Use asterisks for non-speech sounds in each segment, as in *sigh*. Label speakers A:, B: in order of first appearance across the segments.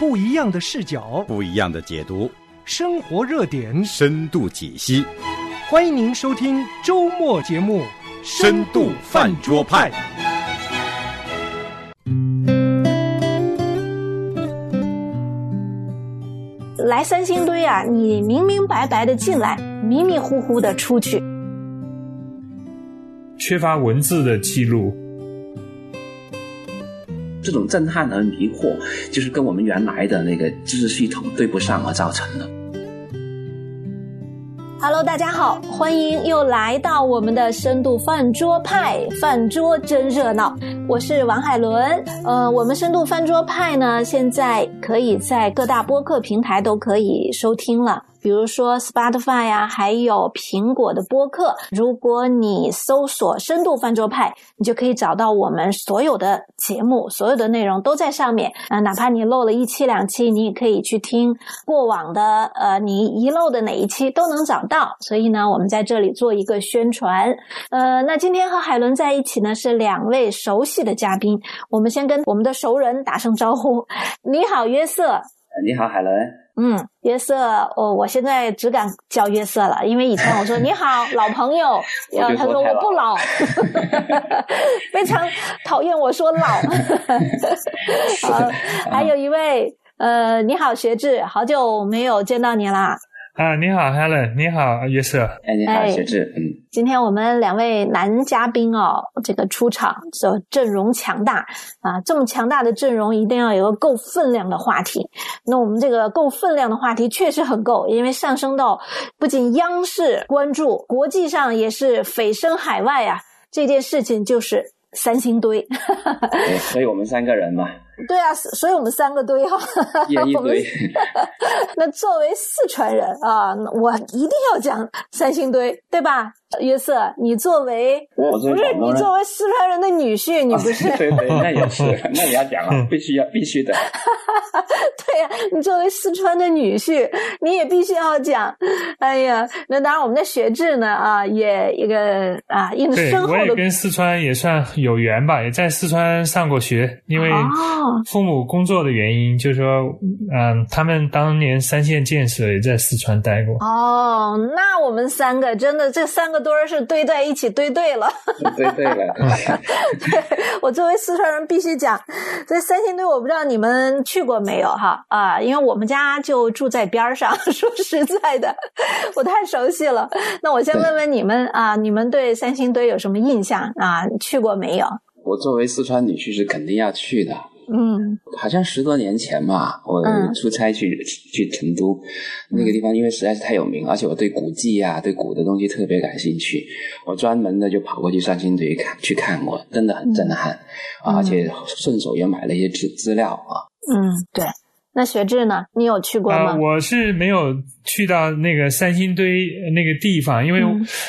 A: 不一样的视角，
B: 不一样的解读，
A: 生活热点，
B: 深度解析。
A: 欢迎您收听周末节目《
B: 深度饭桌派》。
C: 来三星堆啊，你明明白白的进来，迷迷糊糊的出去，
D: 缺乏文字的记录。
E: 这种震撼和迷惑，就是跟我们原来的那个知识系统对不上而造成的。
C: Hello，大家好，欢迎又来到我们的深度饭桌派，饭桌真热闹。我是王海伦，呃，我们深度饭桌派呢，现在可以在各大播客平台都可以收听了。比如说 Spotify 呀，还有苹果的播客。如果你搜索“深度饭桌派”，你就可以找到我们所有的节目，所有的内容都在上面。啊，哪怕你漏了一期两期，你也可以去听过往的，呃，你遗漏的哪一期都能找到。所以呢，我们在这里做一个宣传。呃，那今天和海伦在一起呢，是两位熟悉的嘉宾。我们先跟我们的熟人打声招呼。*laughs* 你好，约瑟。
E: 你好，海伦。
C: 嗯，约瑟，哦，我现在只敢叫约瑟了，因为以前我说 *laughs* 你好，老朋友，他说我不老，*laughs* 非常讨厌我说老。*laughs* 好，还有一位，呃，你好，学志，好久没有见到你啦。
D: 啊，你好，Helen，你好，约瑟。
E: 哎，你好，学志。嗯，
C: 今天我们两位男嘉宾哦，这个出场，这阵容强大啊，这么强大的阵容，一定要有个够分量的话题。那我们这个够分量的话题确实很够，因为上升到不仅央视关注，国际上也是蜚声海外啊。这件事情就是三星堆，*laughs*
E: 所以我们三个人嘛。
C: 对啊，所以我们三个堆哈，*laughs*
E: 一 *laughs* 堆。
C: 那作为四川人啊，我一定要讲三星堆，对吧？约瑟，你作为不是你作为四川人的女婿，你不是？*laughs*
E: 对对，那也是，那也要讲啊，必须要必须的。
C: 对呀，你作为四川的女婿，你也必须要讲。哎呀，那当然，我们的学制呢啊，也一个啊，一个深厚的。
D: 我也跟四川也算有缘吧，也在四川上过学，因为父母工作的原因，就是说，嗯，他们当年三线建设也在四川待过。
C: 哦，那我们三个真的这三个。堆儿是堆在一起堆对了，
E: 堆对了。*laughs* *laughs*
C: 对我作为四川人必须讲，这三星堆我不知道你们去过没有哈啊？因为我们家就住在边上。说实在的，*laughs* 我太熟悉了。那我先问问你们啊，你们对三星堆有什么印象啊？去过没有？
E: 我作为四川女婿是肯定要去的。
C: 嗯，
E: 好像十多年前吧，我出差去去成都那个地方，因为实在是太有名，而且我对古迹啊、对古的东西特别感兴趣，我专门的就跑过去三星堆看去看过，真的很震撼，而且顺手也买了一些资资料啊。
C: 嗯，对。那学志呢？你有去过吗？
D: 我是没有。去到那个三星堆那个地方，因为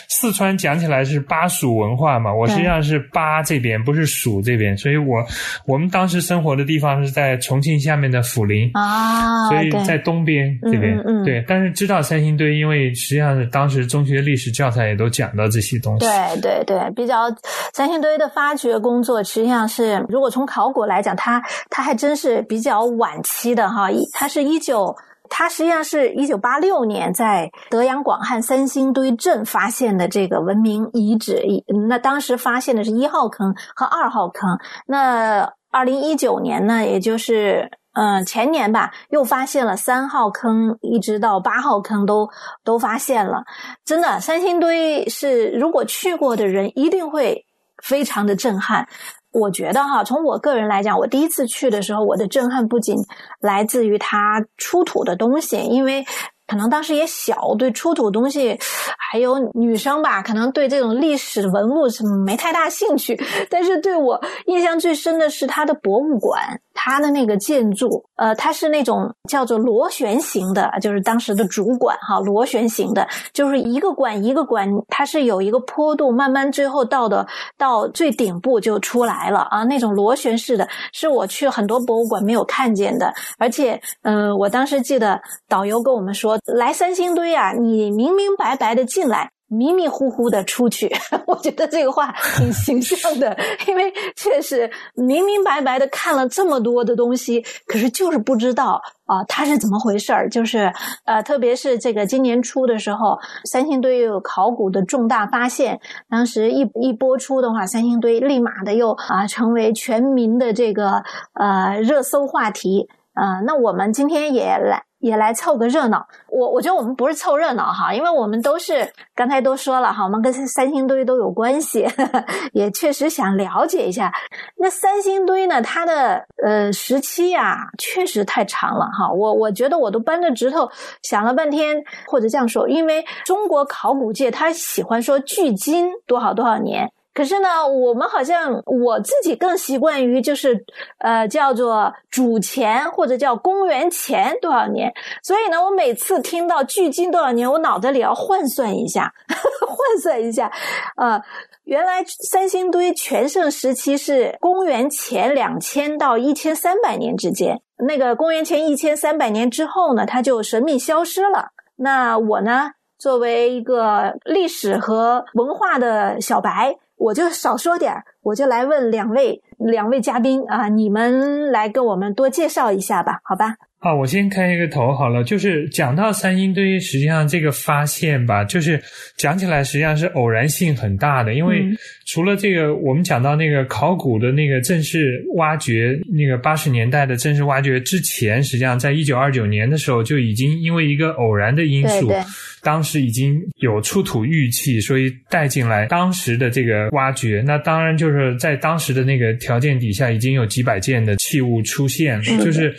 D: 四川讲起来是巴蜀文化嘛，我实际上是巴这边，不是蜀这边，所以我我们当时生活的地方是在重庆下面的涪陵
C: 啊，
D: 所以在东边这边，对。但是知道三星堆，因为实际上是当时中学历史教材也都讲到这些东西。
C: 对对对，比较三星堆的发掘工作，实际上是如果从考古来讲，它它还真是比较晚期的哈，它是一九。它实际上是一九八六年在德阳广汉三星堆镇发现的这个文明遗址，那当时发现的是一号坑和二号坑。那二零一九年呢，也就是嗯前年吧，又发现了三号坑，一直到八号坑都都发现了。真的，三星堆是如果去过的人一定会非常的震撼。我觉得哈，从我个人来讲，我第一次去的时候，我的震撼不仅来自于它出土的东西，因为。可能当时也小，对出土东西，还有女生吧，可能对这种历史文物是没太大兴趣。但是对我印象最深的是它的博物馆，它的那个建筑，呃，它是那种叫做螺旋形的，就是当时的主馆哈，螺旋形的，就是一个馆一个馆，它是有一个坡度，慢慢最后到的到最顶部就出来了啊，那种螺旋式的，是我去很多博物馆没有看见的。而且，嗯，我当时记得导游跟我们说。来三星堆啊，你明明白白的进来，迷迷糊糊的出去，*laughs* 我觉得这个话挺形象的，*laughs* 因为确实明明白白的看了这么多的东西，可是就是不知道啊，它是怎么回事儿。就是呃，特别是这个今年初的时候，三星堆又有考古的重大发现，当时一一播出的话，三星堆立马的又啊成为全民的这个呃热搜话题啊。那我们今天也来。也来凑个热闹，我我觉得我们不是凑热闹哈，因为我们都是刚才都说了哈，我们跟三星堆都有关系，*laughs* 也确实想了解一下。那三星堆呢，它的呃时期呀，确实太长了哈。我我觉得我都扳着指头想了半天，或者这样说，因为中国考古界他喜欢说距今多少多少年。可是呢，我们好像我自己更习惯于就是，呃，叫做主前或者叫公元前多少年。所以呢，我每次听到距今多少年，我脑袋里要换算一下，*laughs* 换算一下。呃，原来三星堆全盛时期是公元前两千到一千三百年之间。那个公元前一千三百年之后呢，它就神秘消失了。那我呢，作为一个历史和文化的小白。我就少说点儿，我就来问两位两位嘉宾啊，你们来跟我们多介绍一下吧，好吧？
D: 啊，我先开一个头好了，就是讲到三星堆，实际上这个发现吧，就是讲起来实际上是偶然性很大的，因为除了这个，我们讲到那个考古的那个正式挖掘，那个八十年代的正式挖掘之前，实际上在一九二九年的时候就已经因为一个偶然的因素，当时已经有出土玉器，所以带进来当时的这个挖掘，那当然就是在当时的那个条件底下，已经有几百件的器物出现，就是。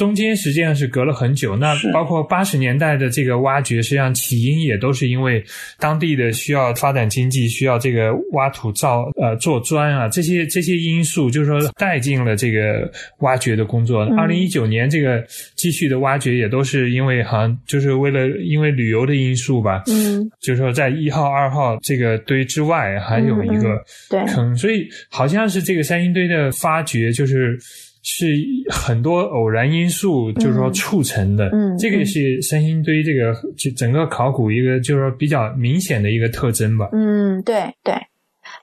D: 中间实际上是隔了很久，那包括八十年代的这个挖掘，实际上起因也都是因为当地的需要发展经济，需要这个挖土造呃做砖啊这些这些因素，就是说带进了这个挖掘的工作。二零一九年这个继续的挖掘也都是因为好像就是为了因为旅游的因素吧，
C: 嗯，
D: 就是说在一号二号这个堆之外还有一个坑，所以好像是这个三星堆的发掘就是。是很多偶然因素，就是说促成的。
C: 嗯，
D: 这个也是三星堆这个就整个考古一个就是说比较明显的一个特征吧。
C: 嗯，对对。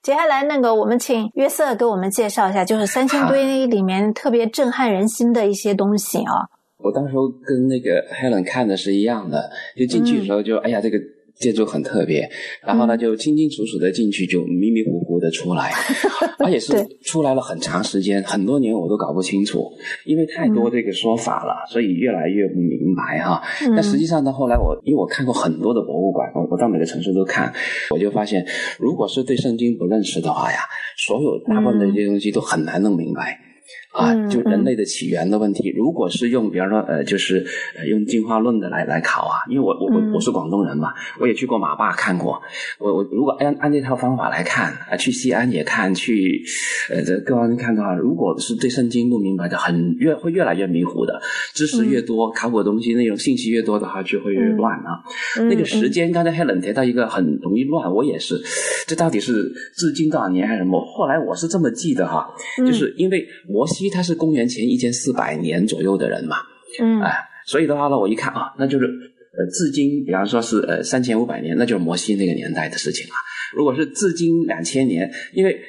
C: 接下来那个，我们请约瑟给我们介绍一下，就是三星堆里面特别震撼人心的一些东西啊。
E: 我当时候跟那个 Helen 看的是一样的，就进去的时候就哎呀这个。建筑很特别，然后呢，就清清楚楚的进去，就迷迷糊糊的出来，*laughs* 而且是出来了很长时间，很多年我都搞不清楚，因为太多这个说法了，所以越来越不明白哈。但实际上到后来，我因为我看过很多的博物馆，我我到每个城市都看，我就发现，如果是对圣经不认识的话呀，所有大部分的这些东西都很难弄明白。啊，就人类的起源的问题，如果是用，比方说，呃，就是呃用进化论的来来考啊，因为我我我我是广东人嘛，我也去过马坝看过，我我如果按按这套方法来看啊，去西安也看，去呃这各方面看的话，如果是对圣经不明白的，很越会越来越迷糊的，知识越多，考古东西内容信息越多的话，就会越乱啊。那个时间刚才 Helen 提到一个很容易乱，我也是，这到底是至今多少年还是什么？后来我是这么记的哈，就是因为摩西。他是公元前一千四百年左右的人嘛，
C: 嗯，
E: 哎，所以的话呢，我一看啊，那就是呃，至今，比方说是呃三千五百年，那就是摩西那个年代的事情了。如果是至今两千年，因为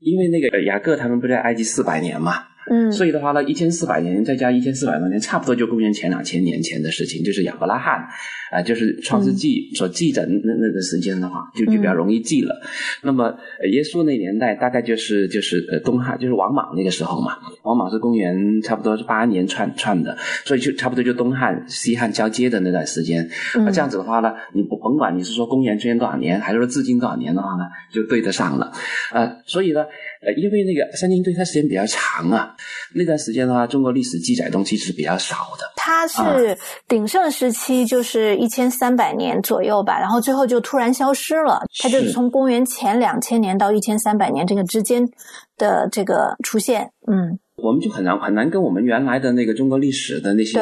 E: 因为那个雅各他们不在埃及四百年嘛。
C: 嗯，
E: 所以的话呢，一千四百年再加一千四百多年，差不多就公元前两千年前的事情，就是亚伯拉罕，啊，就是创世纪所记载那那个时间的话，就就比较容易记了。那么耶稣那年代大概就是就是呃东汉，就是王莽那个时候嘛，王莽是公元差不多是八年串串的，所以就差不多就东汉西汉交接的那段时间。那这样子的话呢，你不甭管你是说公元前多少年，还是说至今多少年的话呢，就对得上了。啊，所以呢。呃，因为那个三星堆它时间比较长啊，那段时间的话，中国历史记载东西是比较少的。
C: 它是鼎盛时期，就是一千三百年左右吧，然后最后就突然消失了。它就是从公元前两千年到一千三百年这个之间的这个出现，嗯。
E: 我们就很难很难跟我们原来的那个中国历史的那些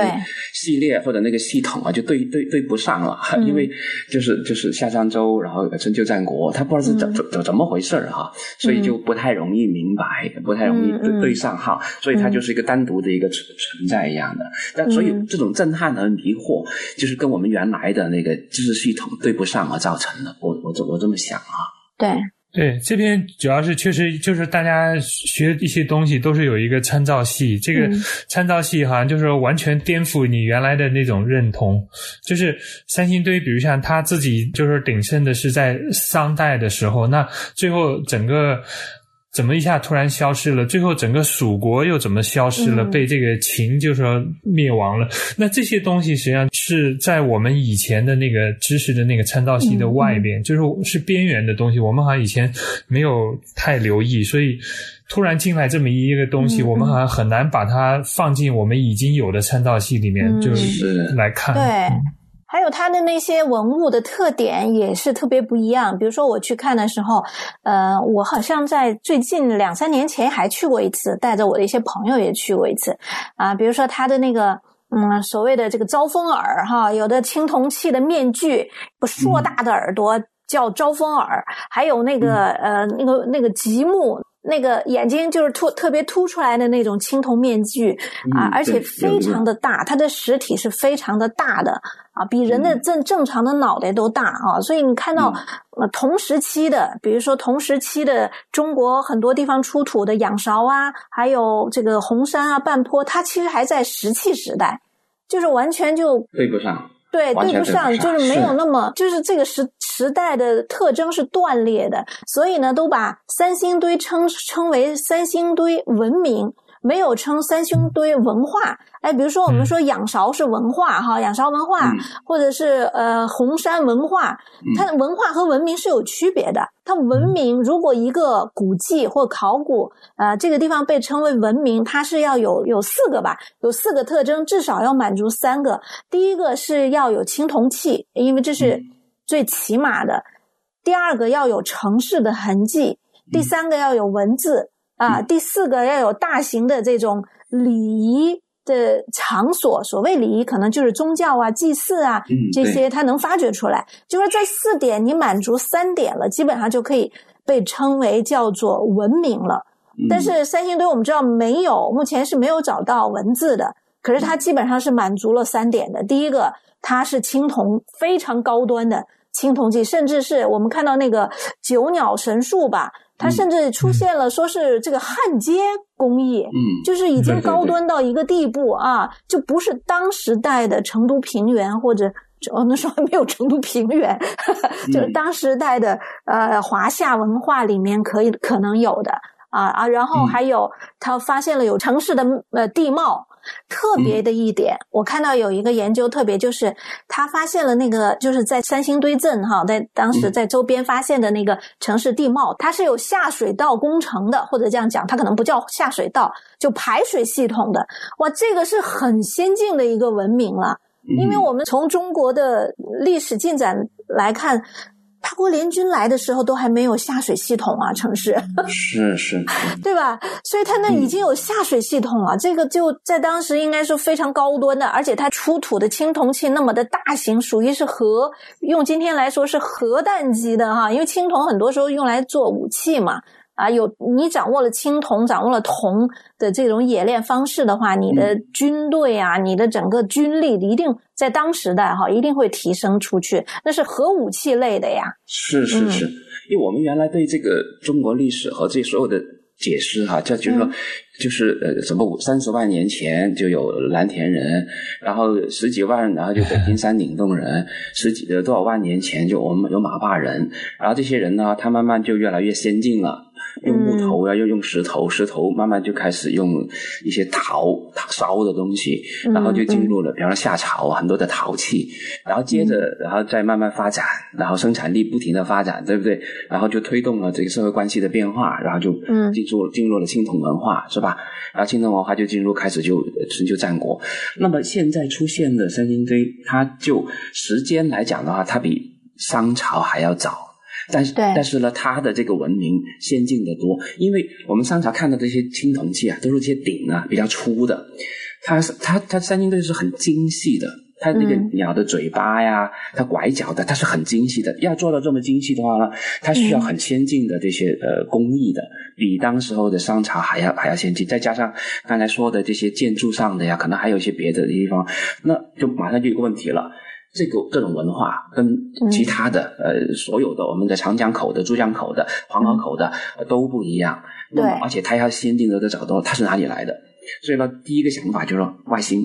E: 系列或者那个系统啊，就对对对不上了，*laughs* 因为就是就是夏商周，然后春秋战国，他不知道是怎怎怎怎么回事儿哈，所以就不太容易明白，不太容易对对上号，所以它就是一个单独的一个存存在一样的。但所以这种震撼和迷惑，就是跟我们原来的那个知识系统对不上而造成的。我我我这么想啊。
C: 对。
D: 对，这边主要是确实就是大家学一些东西都是有一个参照系，这个参照系好像就是完全颠覆你原来的那种认同。就是三星堆，比如像他自己就是鼎盛的是在商代的时候，那最后整个。怎么一下突然消失了？最后整个蜀国又怎么消失了？被这个秦就说灭亡了。那这些东西实际上是在我们以前的那个知识的那个参照系的外边，就是是边缘的东西。我们好像以前没有太留意，所以突然进来这么一个东西，我们好像很难把它放进我们已经有的参照系里面，就是来看。
C: 对。还有它的那些文物的特点也是特别不一样。比如说我去看的时候，呃，我好像在最近两三年前还去过一次，带着我的一些朋友也去过一次。啊，比如说它的那个，嗯，所谓的这个招风耳，哈，有的青铜器的面具，不硕大的耳朵叫招风耳，还有那个呃，那个那个极目。那个眼睛就是突特别凸出来的那种青铜面具啊，而且非常的大，它的实体是非常的大的啊，比人的正正常的脑袋都大啊。所以你看到呃同时期的，比如说同时期的中国很多地方出土的仰韶啊，还有这个红山啊、半坡，它其实还在石器时代，就是完全就
E: 对不上。
C: 对，对不上，就是没有那么，就是这个时时代的特征是断裂的，所以呢，都把三星堆称称为三星堆文明。没有称三星堆文化，哎，比如说我们说仰韶是文化哈，仰韶文化，或者是呃红山文化，它的文化和文明是有区别的。它文明如果一个古迹或考古，呃，这个地方被称为文明，它是要有有四个吧，有四个特征，至少要满足三个。第一个是要有青铜器，因为这是最起码的；第二个要有城市的痕迹；第三个要有文字。啊，第四个要有大型的这种礼仪的场所，所谓礼仪可能就是宗教啊、祭祀啊这些，它能发掘出来。就说这四点你满足三点了，基本上就可以被称为叫做文明了。但是三星堆我们知道没有，目前是没有找到文字的，可是它基本上是满足了三点的。第一个，它是青铜，非常高端的青铜器，甚至是我们看到那个九鸟神树吧。它甚至出现了，说是这个焊接工艺，嗯，就是已经高端到一个地步啊，就不是当时代的成都平原或者哦那时候还没有成都平原，*laughs* 就是当时代的呃华夏文化里面可以可能有的啊啊，然后还有他发现了有城市的呃地貌。特别的一点，我看到有一个研究特别，就是他发现了那个就是在三星堆镇哈，在当时在周边发现的那个城市地貌，它是有下水道工程的，或者这样讲，它可能不叫下水道，就排水系统的。哇，这个是很先进的一个文明了，因为我们从中国的历史进展来看。八国联军来的时候都还没有下水系统啊，城市
E: 是是，*laughs*
C: 对吧？所以它那已经有下水系统了，这个就在当时应该是非常高端的，而且它出土的青铜器那么的大型，属于是核，用今天来说是核弹级的哈，因为青铜很多时候用来做武器嘛。啊，有你掌握了青铜，掌握了铜的这种冶炼方式的话，你的军队啊，你的整个军力一定在当时代哈，一定会提升出去。那是核武器类的呀。
E: 是是是，因为我们原来对这个中国历史和这所有的解释哈，就就是说，就是呃，什么三十万年前就有蓝田人，然后十几万，然后就北京 *laughs* 山顶洞人，十几呃多少万年前就我们有马坝人，然后这些人呢，他慢慢就越来越先进了。用木头啊，又用石头，石头慢慢就开始用一些陶烧的东西，然后就进入了，比方说夏朝很多的陶器，然后接着，然后再慢慢发展，然后生产力不停的发展，对不对？然后就推动了这个社会关系的变化，然后就进入进入了青铜文化，是吧？然后青铜文化就进入开始就春秋战国。那么现在出现的三星堆，它就时间来讲的话，它比商朝还要早。但是，但是呢，它的这个文明先进的多，因为我们商朝看到这些青铜器啊，都是这些鼎啊，比较粗的。它它它三星堆是很精细的，它那个鸟的嘴巴呀，它拐角的，它是很精细的。要做到这么精细的话呢，它需要很先进的这些呃工艺的，比当时候的商朝还要还要先进。再加上刚才说的这些建筑上的呀，可能还有一些别的地方，那就马上就有个问题了。这个各种文化跟其他的呃所有的我们的长江口的、珠江口的、黄河口的都不一样。
C: 对，
E: 而且他要先进的都找到它是哪里来的。所以呢，第一个想法就是外星。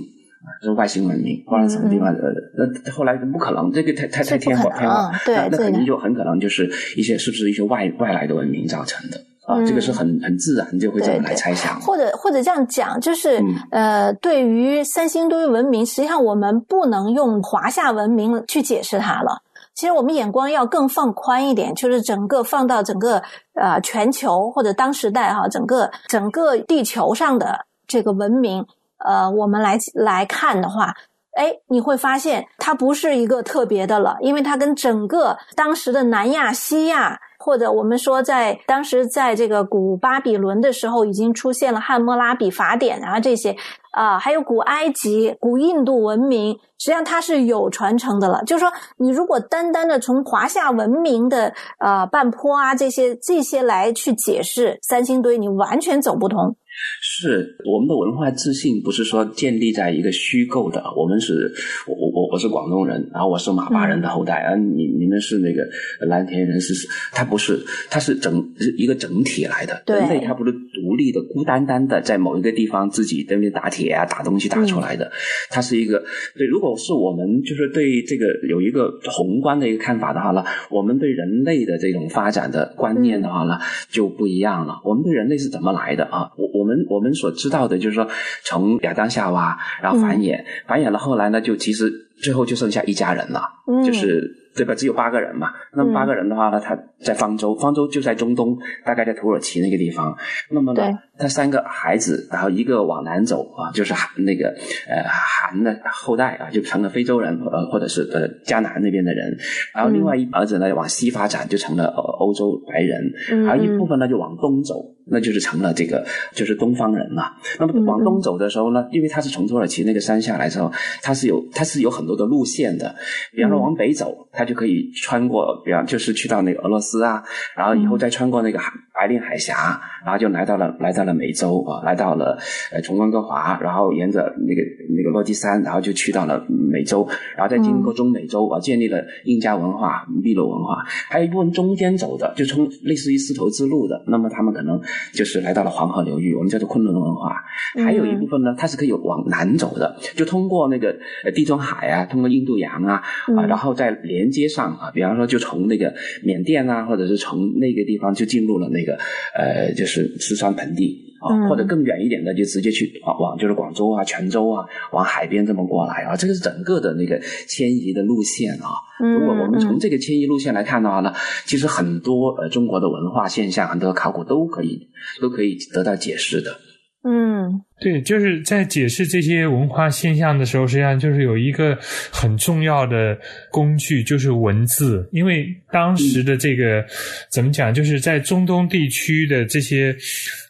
E: 是外星文明，或者什么地方呃，那后来不可能，这个太太太天火天火，
C: 对，
E: 那肯定就很可能就是一些是不是一些外外来的文明造成的啊？这个是很很自然就会这么来猜想。
C: 或者或者这样讲，就是呃，对于三星堆文明，实际上我们不能用华夏文明去解释它了。其实我们眼光要更放宽一点，就是整个放到整个呃全球或者当时代哈，整个整个地球上的这个文明。呃，我们来来看的话，哎，你会发现它不是一个特别的了，因为它跟整个当时的南亚、西亚，或者我们说在当时在这个古巴比伦的时候，已经出现了汉谟拉比法典啊这些啊，还有古埃及、古印度文明，实际上它是有传承的了。就是说，你如果单单的从华夏文明的呃半坡啊这些这些来去解释三星堆，你完全走不通。
E: 是我们的文化自信，不是说建立在一个虚构的。我们是，我我我我是广东人，然后我是马巴人的后代，啊，你你们是那个蓝田人，是是，他不是，他是整一个整体来的。人类他不是独立的、孤单单的在某一个地方自己在那边打铁啊、打东西打出来的，他是一个。对，如果是我们就是对这个有一个宏观的一个看法的话呢，我们对人类的这种发展的观念的话呢就不一样了。我们对人类是怎么来的啊？我我。我们我们所知道的就是说，从亚当夏娃，然后繁衍，繁衍了，后来呢，就其实最后就剩下一家人了，就是。对吧？只有八个人嘛。那么八个人的话呢，他在方舟，方舟就在中东，大概在土耳其那个地方。那么呢，他三个孩子，然后一个往南走啊，就是韩那个呃韩的后代啊，就成了非洲人呃，或者是呃迦南那边的人。然后另外一儿子呢往西发展，就成了欧洲白人。还有一部分呢就往东走，那就是成了这个就是东方人嘛。那么往东走的时候呢，因为他是从土耳其那个山下来之后，他是有他是有很多的路线的。比方说往北走，他。就可以穿过，比方就是去到那个俄罗斯啊，然后以后再穿过那个海白令海峡，然后就来到了来到了美洲啊，来到了呃从温哥华，然后沿着那个那个落基山，然后就去到了美洲，然后再经过中美洲啊，建立了印加文化、秘鲁文化，还有一部分中间走的，就从类似于丝绸之路的，那么他们可能就是来到了黄河流域，我们叫做昆仑文化，还有一部分呢，它是可以往南走的，就通过那个地中海啊，通过印度洋啊啊，然后再连。接上啊，比方说就从那个缅甸啊，或者是从那个地方就进入了那个呃，就是四川盆地啊，或者更远一点的就直接去往往就是广州啊、泉州啊，往海边这么过来啊，这个是整个的那个迁移的路线啊。如果我们从这个迁移路线来看的话呢，其实很多呃中国的文化现象，很多考古都可以都可以得到解释的。
C: 嗯，
D: 对，就是在解释这些文化现象的时候，实际上就是有一个很重要的工具，就是文字。因为当时的这个怎么讲，就是在中东地区的这些。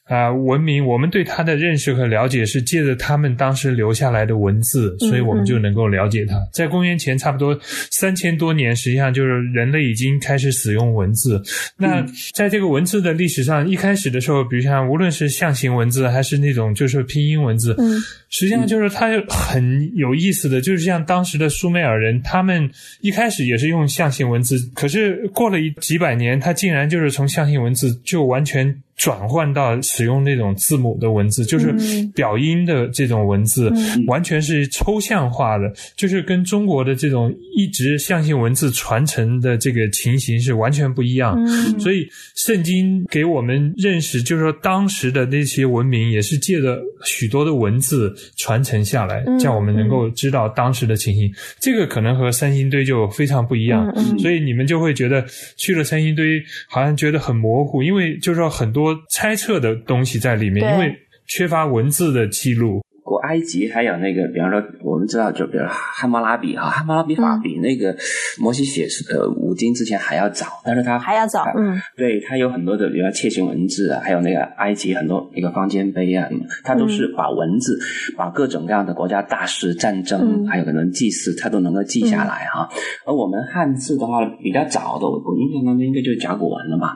D: 啊，文明，我们对它的认识和了解是借着他们当时留下来的文字，所以我们就能够了解它。在公元前差不多三千多年，实际上就是人类已经开始使用文字。那在这个文字的历史上，一开始的时候，比如像无论是象形文字还是那种就是拼音文字，嗯，实际上就是它很有意思的，就是像当时的苏美尔人，他们一开始也是用象形文字，可是过了一几百年，他竟然就是从象形文字就完全。转换到使用那种字母的文字，就是表音的这种文字，完全是抽象化的，就是跟中国的这种一直象形文字传承的这个情形是完全不一样。所以，圣经给我们认识，就是说当时的那些文明也是借着许多的文字传承下来，叫我们能够知道当时的情形。这个可能和三星堆就非常不一样，所以你们就会觉得去了三星堆，好像觉得很模糊，因为就是说很多。多猜测的东西在里面，因为缺乏文字的记录。
E: 古埃及还有那个，比方说，我们知道，就比如汉谟拉比哈，汉谟拉比法比那个摩西写呃五经之前还要早，但是他
C: 还要早，嗯，
E: 对他有很多的，比如楔形文字啊，还有那个埃及很多那个方尖碑啊，他都是把文字，把各种各样的国家大事、战争，还有可能祭祀，他都能够记下来哈。而我们汉字的话比较早的，我印象当中应该就是甲骨文了嘛。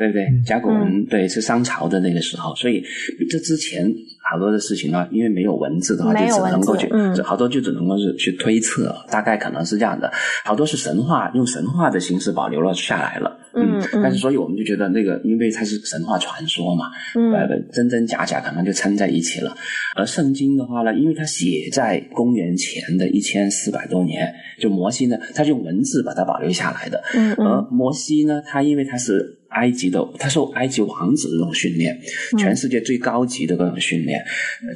E: 对不对？甲骨文对是商朝的那个时候，所以这之前好多的事情呢，因为没有文字的话，就只能够去，好多就只能够是去推测，大概可能是这样的。好多是神话，用神话的形式保留了下来了。嗯，但是所以我们就觉得那个，因为它是神话传说嘛，呃，真真假假可能就掺在一起了。而圣经的话呢，因为它写在公元前的一千四百多年，就摩西呢，他用文字把它保留下来的。嗯嗯。而摩西呢，他因为他是。埃及的，他受埃及王子的这种训练，全世界最高级的各种训练，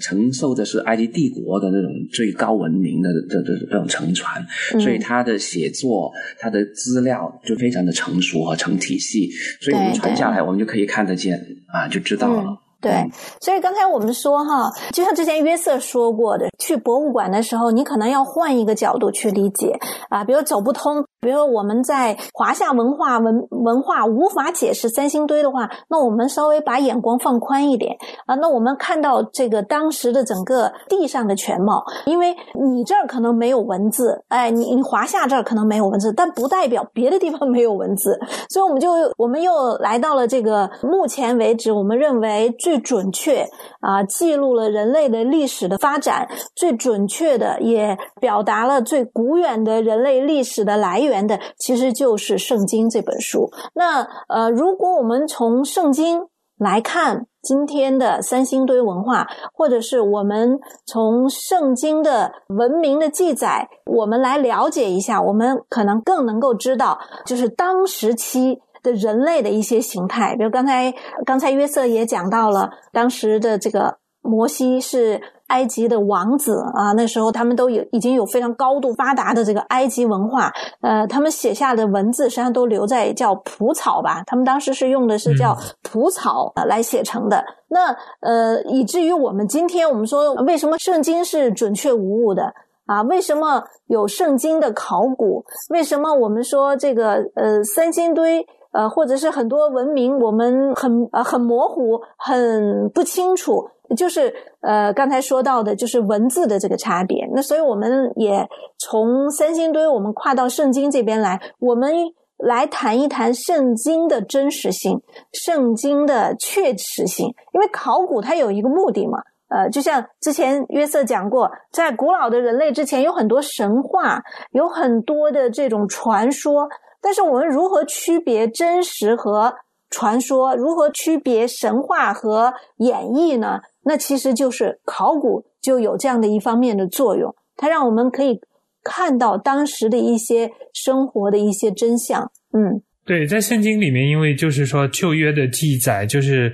E: 承受的是埃及帝国的那种最高文明的这这这种承传，所以他的写作，他的资料就非常的成熟和成体系，所以我们传下来，我们就可以看得见啊，就知道了。
C: 对，所以刚才我们说哈，就像之前约瑟说过的，去博物馆的时候，你可能要换一个角度去理解啊，比如走不通。比如我们在华夏文化文文化无法解释三星堆的话，那我们稍微把眼光放宽一点啊。那我们看到这个当时的整个地上的全貌，因为你这儿可能没有文字，哎，你你华夏这儿可能没有文字，但不代表别的地方没有文字。所以我们就我们又来到了这个目前为止我们认为最最准确啊记录了人类的历史的发展，最准确的也表达了最古远的人类历史的来源。的其实就是《圣经》这本书。那呃，如果我们从《圣经》来看今天的三星堆文化，或者是我们从《圣经》的文明的记载，我们来了解一下，我们可能更能够知道，就是当时期的人类的一些形态。比如刚才刚才约瑟也讲到了，当时的这个摩西是。埃及的王子啊，那时候他们都有已经有非常高度发达的这个埃及文化，呃，他们写下的文字实际上都留在叫蒲草吧，他们当时是用的是叫蒲草来写成的。那呃，以至于我们今天我们说为什么圣经是准确无误的啊？为什么有圣经的考古？为什么我们说这个呃三星堆呃或者是很多文明我们很呃很模糊很不清楚？就是呃，刚才说到的，就是文字的这个差别。那所以我们也从三星堆，我们跨到圣经这边来，我们来谈一谈圣经的真实性，圣经的确实性。因为考古它有一个目的嘛，呃，就像之前约瑟讲过，在古老的人类之前，有很多神话，有很多的这种传说。但是我们如何区别真实和传说？如何区别神话和演绎呢？那其实就是考古就有这样的一方面的作用，它让我们可以看到当时的一些生活的一些真相。嗯，
D: 对，在圣经里面，因为就是说旧约的记载，就是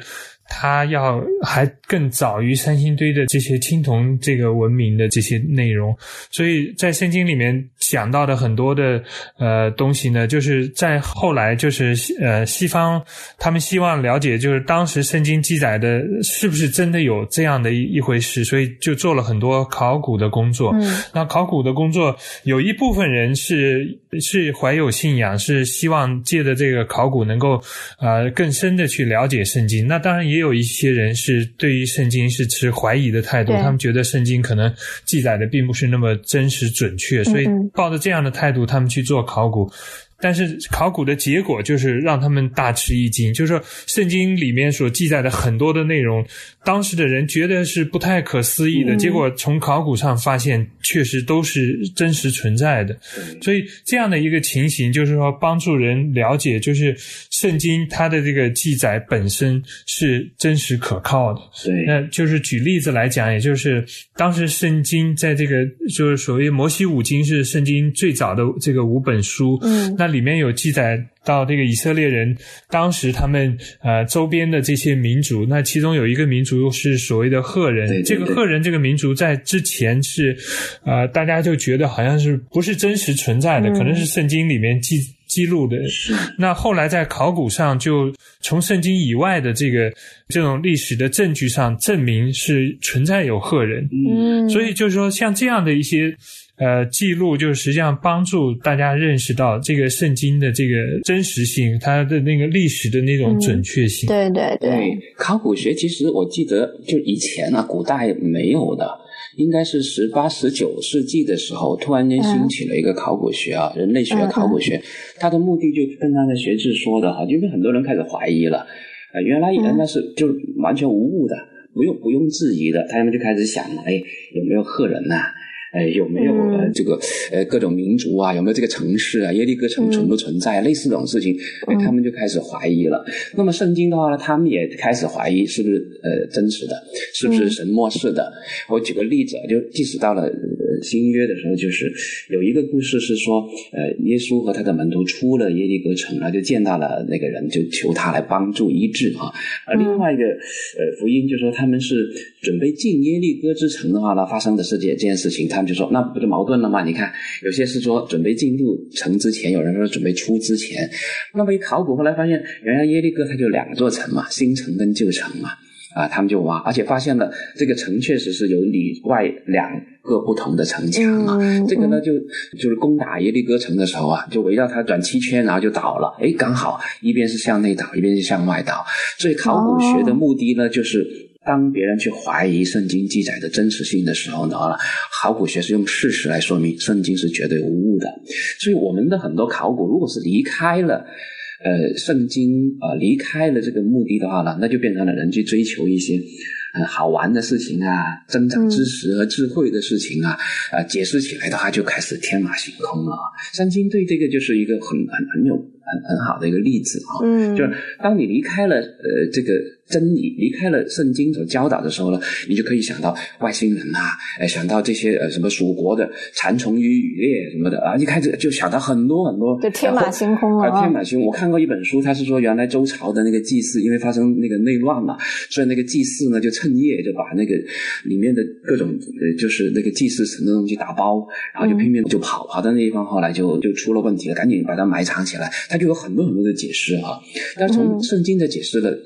D: 它要还更早于三星堆的这些青铜这个文明的这些内容，所以在圣经里面。讲到的很多的呃东西呢，就是在后来就是呃西方他们希望了解，就是当时圣经记载的是不是真的有这样的一一回事，所以就做了很多考古的工作。嗯，那考古的工作有一部分人是是怀有信仰，是希望借着这个考古能够呃更深的去了解圣经。那当然也有一些人是对于圣经是持怀疑的态度，他们觉得圣经可能记载的并不是那么真实准确，所以。抱着这样的态度，他们去做考古。但是考古的结果就是让他们大吃一惊，就是说圣经里面所记载的很多的内容，当时的人觉得是不太可思议的，结果从考古上发现确实都是真实存在的。所以这样的一个情形，就是说帮助人了解，就是圣经它的这个记载本身是真实可靠的。
E: 对，
D: 那就是举例子来讲，也就是当时圣经在这个就是所谓摩西五经是圣经最早的这个五本书，嗯，那。里面有记载到这个以色列人当时他们呃周边的这些民族，那其中有一个民族是所谓的赫人。这个赫人这个民族在之前是呃大家就觉得好像是不是真实存在的，可能是圣经里面记记录的。那后来在考古上就从圣经以外的这个这种历史的证据上证明是存在有赫人。嗯，所以就是说像这样的一些。呃，记录就实际上帮助大家认识到这个圣经的这个真实性，它的那个历史的那种准确性。
C: 对对
E: 对，考古学其实我记得就以前啊，古代没有的。应该是十八、十九世纪的时候，突然间兴起了一个考古学啊，人类学考古学，它的目的就跟他的学制说的哈，因为很多人开始怀疑了，呃，原来人那是就完全无误的，不用不用质疑的，他们就开始想了，哎，有没有赫人呐？哎，有没有呃这个呃各种民族啊？有没有这个城市啊？耶利哥城存不存在？类似这种事情，哎，他们就开始怀疑了。那么圣经的话呢，他们也开始怀疑是不是呃真实的，是不是神漠视的？我举个例子，就即使到了新约的时候，就是有一个故事是说，呃，耶稣和他的门徒出了耶利哥城，然后就见到了那个人，就求他来帮助医治啊。而另外一个呃福音就说他们是准备进耶利哥之城的话呢，发生的是这这件事情，他们。就说那不就矛盾了吗？你看，有些是说准备进入城之前，有人说准备出之前。那么一考古后来发现，原来耶利哥它就两座城嘛，新城跟旧城嘛。啊，他们就挖，而且发现了这个城确实是有里外两个不同的城墙啊。这个呢，就就是攻打耶律哥城的时候啊，就围绕它转七圈，然后就倒了。哎，刚好一边是向内倒，一边是向外倒。所以考古学的目的呢，就是。当别人去怀疑圣经记载的真实性的时候呢，考古学是用事实来说明圣经是绝对无误的。所以我们的很多考古，如果是离开了呃圣经啊，离开了这个目的的话呢，那就变成了人去追求一些很好玩的事情啊，增长知识和智慧的事情啊，啊，解释起来的话就开始天马行空了。圣经对这个就是一个很很很有很很好的一个例子啊，嗯，就是当你离开了呃这个。真理离开了圣经所教导的时候呢，你就可以想到外星人啊，哎，想到这些呃什么蜀国的蚕虫与羽猎什么的啊，一开始就想到很多很多，
C: 就天马行空了
E: 啊！天马行空。我看过一本书，他是说原来周朝的那个祭祀，因为发生那个内乱嘛，所以那个祭祀呢就趁夜就把那个里面的各种呃就是那个祭祀神的东西打包，然后就拼命就跑跑到那地方，后来就就出了问题了，赶紧把它埋藏起来。他就有很多很多的解释啊，但是从圣经的解释的。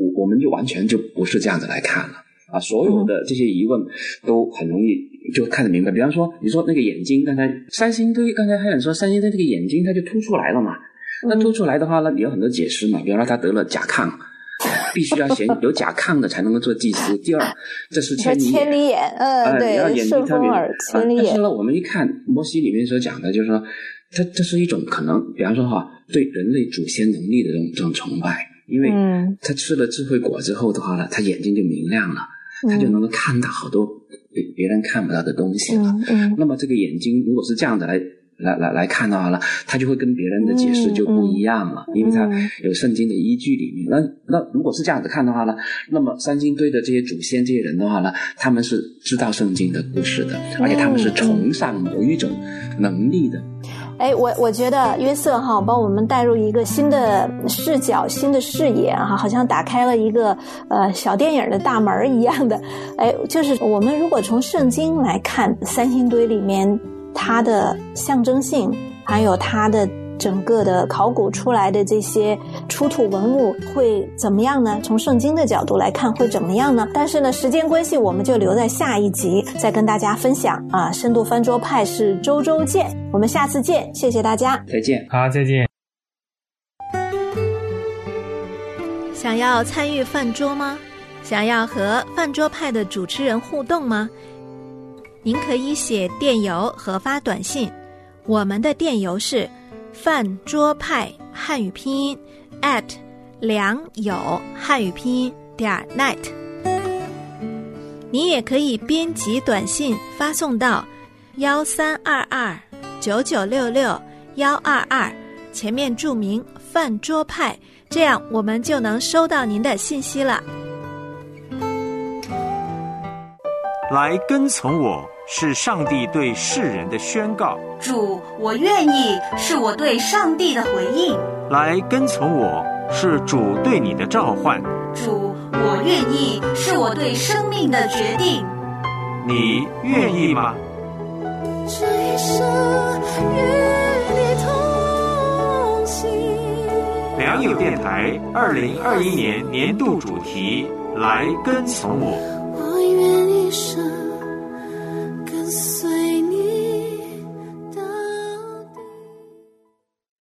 E: 我我们就完全就不是这样子来看了啊！所有的这些疑问都很容易就看得明白。比方说，你说那个眼睛，刚才三星堆，刚才还想说三星堆这个眼睛它就凸出来了嘛？那凸出来的话呢，有很多解释嘛。比方说他得了甲亢，必须要先有甲亢的才能够做祭司。第二，这是千里
C: 眼，千里眼，嗯，对，顺风耳，千里眼。
E: 但是呢，我们一看摩西里面所讲的，就是说，这这是一种可能，比方说哈，对人类祖先能力的这种这种崇拜。因为他吃了智慧果之后的话呢，他眼睛就明亮了，他就能够看到好多别别人看不到的东西了。那么这个眼睛如果是这样子来来来来看的话呢，他就会跟别人的解释就不一样了，因为他有圣经的依据里面。那那如果是这样子看的话呢，那么三星堆的这些祖先这些人的话呢，他们是知道圣经的故事的，而且他们是崇尚某一种能力的。
C: 哎，我我觉得约瑟哈帮我们带入一个新的视角、新的视野哈，好像打开了一个呃小电影的大门一样的。哎，就是我们如果从圣经来看三星堆里面它的象征性，还有它的。整个的考古出来的这些出土文物会怎么样呢？从圣经的角度来看会怎么样呢？但是呢，时间关系，我们就留在下一集再跟大家分享啊。深度翻桌派是周周见，我们下次见，谢谢大家，
E: 再见，
D: 好，再见。
C: 想要参与饭桌吗？想要和饭桌派的主持人互动吗？您可以写电邮和发短信，我们的电邮是。饭桌派汉语拼音 at 良友汉语拼音点 net，你也可以编辑短信发送到幺三二二九九六六幺二二，前面注明饭桌派，这样我们就能收到您的信息了。
B: 来跟从我。是上帝对世人的宣告。
F: 主，我愿意，是我对上帝的回应。
B: 来跟从我，是主对你的召唤。
F: 主，我愿意，是我对生命的决定。
B: 你愿意吗？这一生与你同行。良友电台二零二一年年度主题：来跟从我。生。